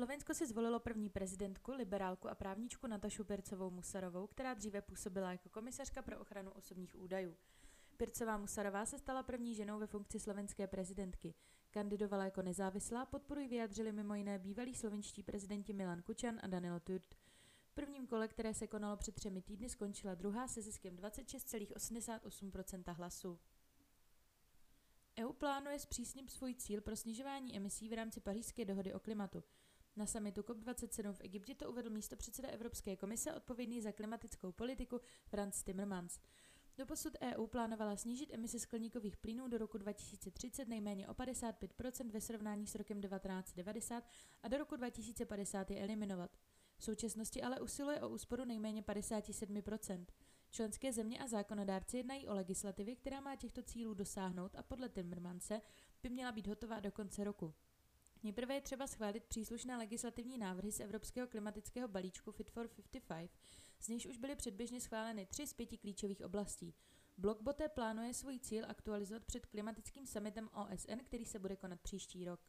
Slovensko si zvolilo první prezidentku, liberálku a právničku Natašu Pircovou Musarovou, která dříve působila jako komisařka pro ochranu osobních údajů. Pircová Musarová se stala první ženou ve funkci slovenské prezidentky. Kandidovala jako nezávislá, podporují vyjádřili mimo jiné bývalí slovenští prezidenti Milan Kučan a Danilo Turt. V prvním kole, které se konalo před třemi týdny, skončila druhá se ziskem 26,88% hlasů. EU plánuje zpřísnit svůj cíl pro snižování emisí v rámci pařížské dohody o klimatu. Na samitu COP27 v Egyptě to uvedl místo předseda Evropské komise odpovědný za klimatickou politiku Franz Timmermans. Doposud EU plánovala snížit emise skleníkových plynů do roku 2030 nejméně o 55% ve srovnání s rokem 1990 a do roku 2050 je eliminovat. V současnosti ale usiluje o úsporu nejméně 57% Členské země a zákonodárci jednají o legislativě, která má těchto cílů dosáhnout a podle Timmermanse by měla být hotová do konce roku. Nejprve je třeba schválit příslušné legislativní návrhy z Evropského klimatického balíčku Fit for 55, z nichž už byly předběžně schváleny tři z pěti klíčových oblastí. Blok Boté plánuje svůj cíl aktualizovat před klimatickým summitem OSN, který se bude konat příští rok.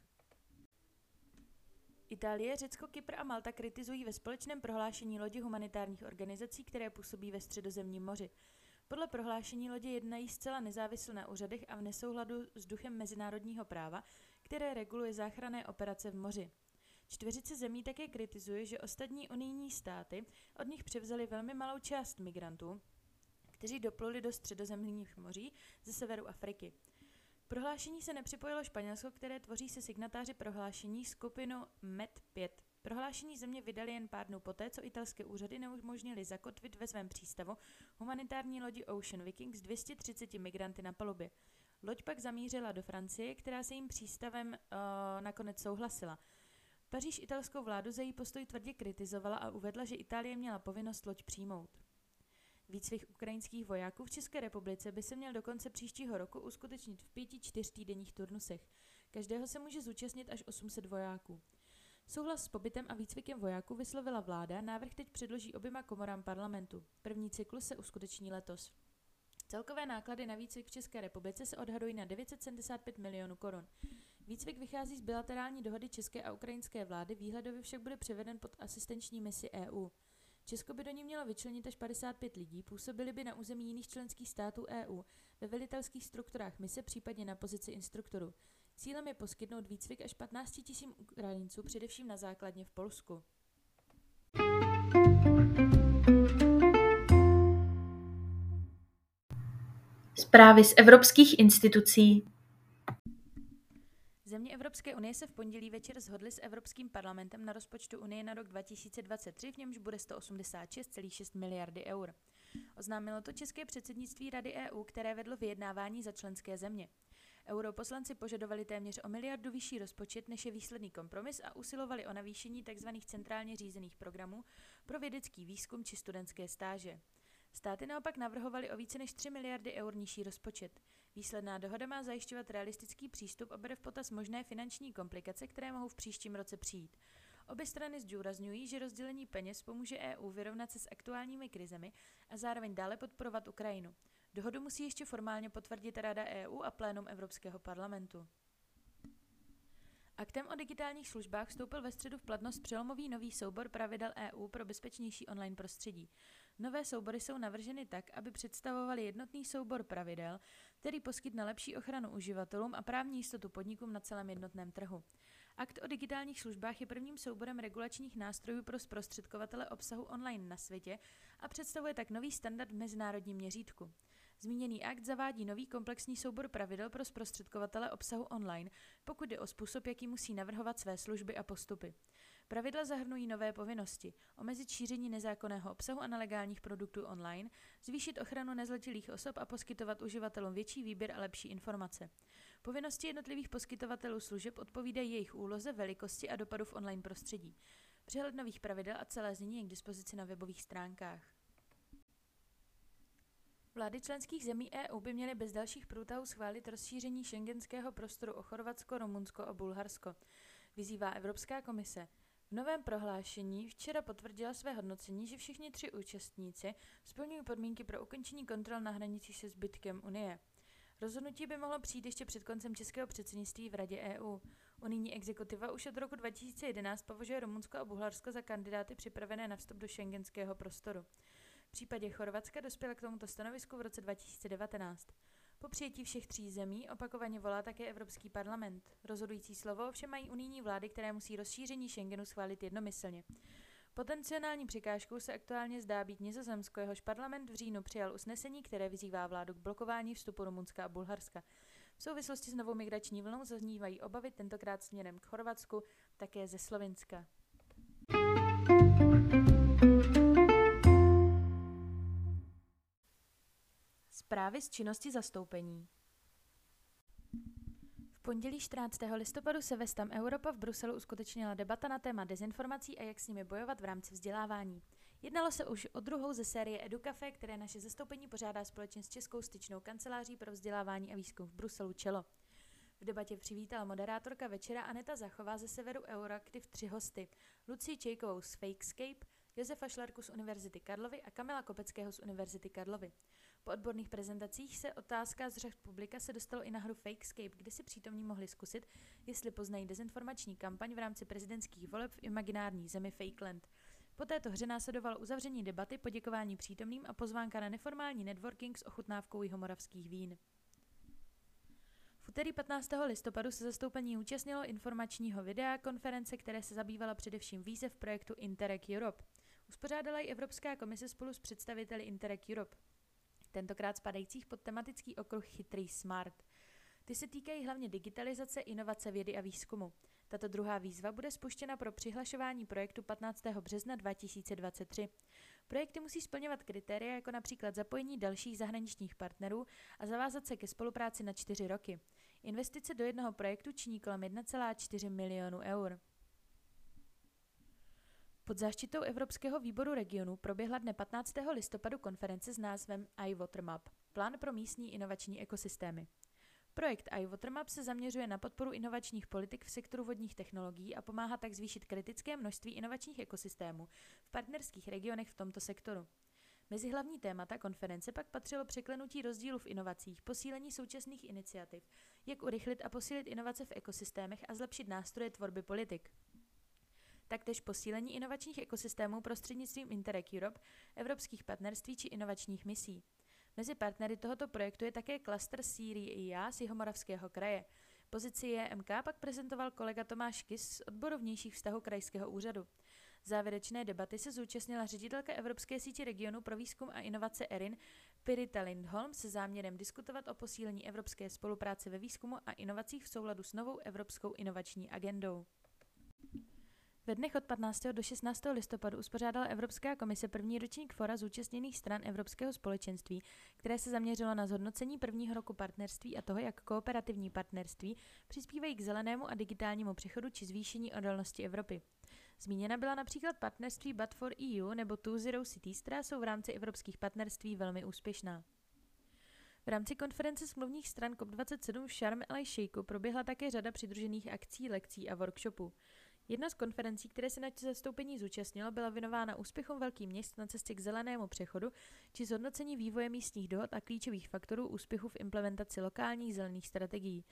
Itálie, Řecko, Kypr a Malta kritizují ve společném prohlášení lodi humanitárních organizací, které působí ve středozemním moři. Podle prohlášení lodě jednají zcela nezávisle na úřadech a v nesouladu s duchem mezinárodního práva, které reguluje záchranné operace v moři. Čtveřice zemí také kritizuje, že ostatní unijní státy od nich převzali velmi malou část migrantů, kteří dopluli do středozemních moří ze severu Afriky. K prohlášení se nepřipojilo Španělsko, které tvoří se signatáři prohlášení skupinu MED5. Prohlášení země vydali jen pár dnů poté, co italské úřady neumožnili zakotvit ve svém přístavu humanitární lodi Ocean Viking s 230 migranty na palubě. Loď pak zamířila do Francie, která se jim přístavem uh, nakonec souhlasila. Paříž italskou vládu za její postoj tvrdě kritizovala a uvedla, že Itálie měla povinnost loď přijmout. Výcvik ukrajinských vojáků v České republice by se měl do konce příštího roku uskutečnit v pěti čtyřtýdenních turnusech. Každého se může zúčastnit až 800 vojáků. Souhlas s pobytem a výcvikem vojáků vyslovila vláda, návrh teď předloží oběma komorám parlamentu. První cyklus se uskuteční letos. Celkové náklady na výcvik v České republice se odhadují na 975 milionů korun. Výcvik vychází z bilaterální dohody české a ukrajinské vlády, výhledově však bude převeden pod asistenční misi EU. Česko by do ní mělo vyčlenit až 55 lidí, působili by na území jiných členských států EU, ve velitelských strukturách mise, případně na pozici instruktorů. Cílem je poskytnout výcvik až 15 000 Ukrajinců, především na základně v Polsku. Zprávy z evropských institucí. Země Evropské unie se v pondělí večer shodly s Evropským parlamentem na rozpočtu Unie na rok 2023, v němž bude 186,6 miliardy eur. Oznámilo to české předsednictví Rady EU, které vedlo vyjednávání za členské země. Europoslanci požadovali téměř o miliardu vyšší rozpočet, než je výsledný kompromis a usilovali o navýšení tzv. centrálně řízených programů pro vědecký výzkum či studentské stáže. Státy naopak navrhovaly o více než 3 miliardy eur nižší rozpočet. Výsledná dohoda má zajišťovat realistický přístup a bere v potaz možné finanční komplikace, které mohou v příštím roce přijít. Obě strany zdůrazňují, že rozdělení peněz pomůže EU vyrovnat se s aktuálními krizemi a zároveň dále podporovat Ukrajinu. Dohodu musí ještě formálně potvrdit Rada EU a plénum Evropského parlamentu. Aktem o digitálních službách vstoupil ve středu v platnost přelomový nový soubor pravidel EU pro bezpečnější online prostředí. Nové soubory jsou navrženy tak, aby představovaly jednotný soubor pravidel, který poskytne lepší ochranu uživatelům a právní jistotu podnikům na celém jednotném trhu. Akt o digitálních službách je prvním souborem regulačních nástrojů pro zprostředkovatele obsahu online na světě a představuje tak nový standard v mezinárodním měřítku. Zmíněný akt zavádí nový komplexní soubor pravidel pro zprostředkovatele obsahu online, pokud jde o způsob, jaký musí navrhovat své služby a postupy. Pravidla zahrnují nové povinnosti, omezit šíření nezákonného obsahu a nelegálních produktů online, zvýšit ochranu nezletilých osob a poskytovat uživatelům větší výběr a lepší informace. Povinnosti jednotlivých poskytovatelů služeb odpovídají jejich úloze, velikosti a dopadu v online prostředí. Přehled nových pravidel a celé znění je k dispozici na webových stránkách. Vlády členských zemí EU by měly bez dalších průtahů schválit rozšíření šengenského prostoru o Chorvatsko, Rumunsko a Bulharsko, vyzývá Evropská komise. V novém prohlášení včera potvrdila své hodnocení, že všichni tři účastníci splňují podmínky pro ukončení kontrol na hranicích se zbytkem Unie. Rozhodnutí by mohlo přijít ještě před koncem českého předsednictví v Radě EU. Unijní exekutiva už od roku 2011 považuje Rumunsko a Bulharsko za kandidáty připravené na vstup do šengenského prostoru. V případě Chorvatska dospěla k tomuto stanovisku v roce 2019. Po přijetí všech tří zemí opakovaně volá také Evropský parlament. Rozhodující slovo ovšem mají unijní vlády, které musí rozšíření Schengenu schválit jednomyslně. Potenciální překážkou se aktuálně zdá být Nizozemsko, jehož parlament v říjnu přijal usnesení, které vyzývá vládu k blokování vstupu Rumunska a Bulharska. V souvislosti s novou migrační vlnou zaznívají obavy tentokrát směrem k Chorvatsku, také ze Slovinska. Zprávy z činnosti zastoupení. V pondělí 14. listopadu se ve Stam Europa v Bruselu uskutečnila debata na téma dezinformací a jak s nimi bojovat v rámci vzdělávání. Jednalo se už o druhou ze série EduCafe, které naše zastoupení pořádá společně s Českou styčnou kanceláří pro vzdělávání a výzkum v Bruselu Čelo. V debatě přivítala moderátorka večera Aneta Zachová ze severu Euraktiv tři hosty. Lucii Čejkovou z Fakescape, Josefa Šlarku z Univerzity Karlovy a Kamila Kopeckého z Univerzity Karlovy. Po odborných prezentacích se otázka z řad publika se dostalo i na hru Fakescape, kde si přítomní mohli zkusit, jestli poznají dezinformační kampaň v rámci prezidentských voleb v imaginární zemi Fakeland. Po této hře následovalo uzavření debaty, poděkování přítomným a pozvánka na neformální networking s ochutnávkou jihomoravských vín. V úterý 15. listopadu se zastoupení účastnilo informačního videa konference, které se zabývala především výzev projektu Interreg Europe. Uspořádala ji Evropská komise spolu s představiteli Interreg Europe tentokrát spadajících pod tematický okruh Chytrý smart. Ty se týkají hlavně digitalizace, inovace vědy a výzkumu. Tato druhá výzva bude spuštěna pro přihlašování projektu 15. března 2023. Projekty musí splňovat kritéria jako například zapojení dalších zahraničních partnerů a zavázat se ke spolupráci na čtyři roky. Investice do jednoho projektu činí kolem 1,4 milionu eur. Pod záštitou Evropského výboru regionu proběhla dne 15. listopadu konference s názvem iWaterMap – plán pro místní inovační ekosystémy. Projekt iWaterMap se zaměřuje na podporu inovačních politik v sektoru vodních technologií a pomáhá tak zvýšit kritické množství inovačních ekosystémů v partnerských regionech v tomto sektoru. Mezi hlavní témata konference pak patřilo překlenutí rozdílu v inovacích, posílení současných iniciativ, jak urychlit a posílit inovace v ekosystémech a zlepšit nástroje tvorby politik taktéž posílení inovačních ekosystémů prostřednictvím Interreg Europe, evropských partnerství či inovačních misí. Mezi partnery tohoto projektu je také klaster Sýrii IA z Jihomoravského kraje. Pozici JMK pak prezentoval kolega Tomáš Kis z odboru vnějších vztahů krajského úřadu. Závěrečné debaty se zúčastnila ředitelka Evropské sítě regionu pro výzkum a inovace ERIN Pirita Lindholm se záměrem diskutovat o posílení evropské spolupráce ve výzkumu a inovacích v souladu s novou evropskou inovační agendou. Ve dnech od 15. do 16. listopadu uspořádala Evropská komise první ročník fora zúčastněných stran Evropského společenství, které se zaměřilo na zhodnocení prvního roku partnerství a toho, jak kooperativní partnerství přispívají k zelenému a digitálnímu přechodu či zvýšení odolnosti Evropy. Zmíněna byla například partnerství But for EU nebo Two Zero Cities, která jsou v rámci evropských partnerství velmi úspěšná. V rámci konference smluvních stran COP27 v Sharm el Sheikhu proběhla také řada přidružených akcí, lekcí a workshopů. Jedna z konferencí, které se na zastoupení zúčastnilo, byla věnována úspěchům velkých měst na cestě k zelenému přechodu či zhodnocení vývoje místních dohod a klíčových faktorů úspěchu v implementaci lokálních zelených strategií.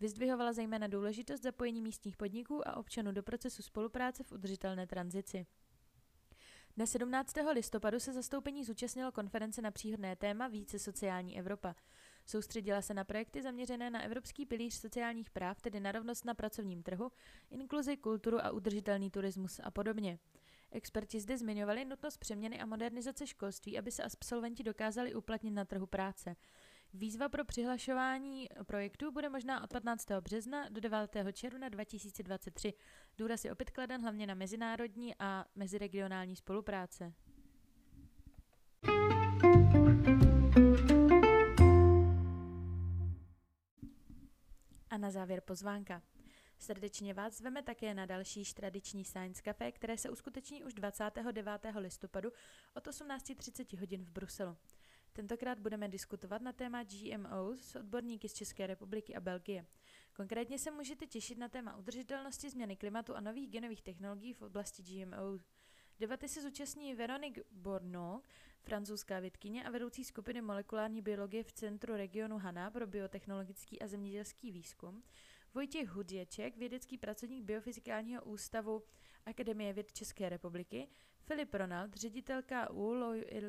Vyzdvihovala zejména důležitost zapojení místních podniků a občanů do procesu spolupráce v udržitelné tranzici. Dne 17. listopadu se zastoupení zúčastnilo konference na příhodné téma Více sociální Evropa. Soustředila se na projekty zaměřené na Evropský pilíř sociálních práv, tedy na rovnost na pracovním trhu, inkluzi, kulturu a udržitelný turismus a podobně. Experti zde zmiňovali nutnost přeměny a modernizace školství, aby se absolventi dokázali uplatnit na trhu práce. Výzva pro přihlašování projektů bude možná od 15. března do 9. června 2023. Důraz je opět kladen hlavně na mezinárodní a meziregionální spolupráce. A na závěr pozvánka. Srdečně vás zveme také na další tradiční Science Café, které se uskuteční už 29. listopadu od 18.30 hodin v Bruselu. Tentokrát budeme diskutovat na téma GMO s odborníky z České republiky a Belgie. Konkrétně se můžete těšit na téma udržitelnosti změny klimatu a nových genových technologií v oblasti GMO. Debaty se zúčastní Veronique Borno, francouzská vědkyně a vedoucí skupiny molekulární biologie v Centru regionu Hana pro biotechnologický a zemědělský výzkum, Vojtěch Huděček, vědecký pracovník Biofyzikálního ústavu Akademie věd České republiky, Filip Ronald, ředitel KU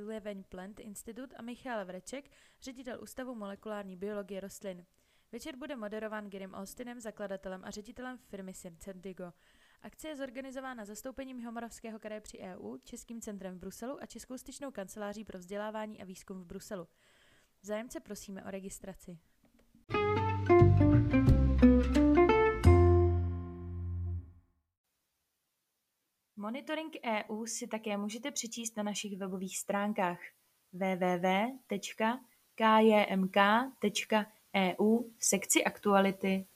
Leven Plant Institute a Michal Vreček, ředitel Ústavu molekulární biologie rostlin. Večer bude moderován Gerim Austinem, zakladatelem a ředitelem firmy Syncendigo. Akce je zorganizována zastoupením Homoravského kraje při EU, Českým centrem v Bruselu a Českou styčnou kanceláří pro vzdělávání a výzkum v Bruselu. Zájemce prosíme o registraci. Monitoring EU si také můžete přečíst na našich webových stránkách www.kjmk.eu v sekci aktuality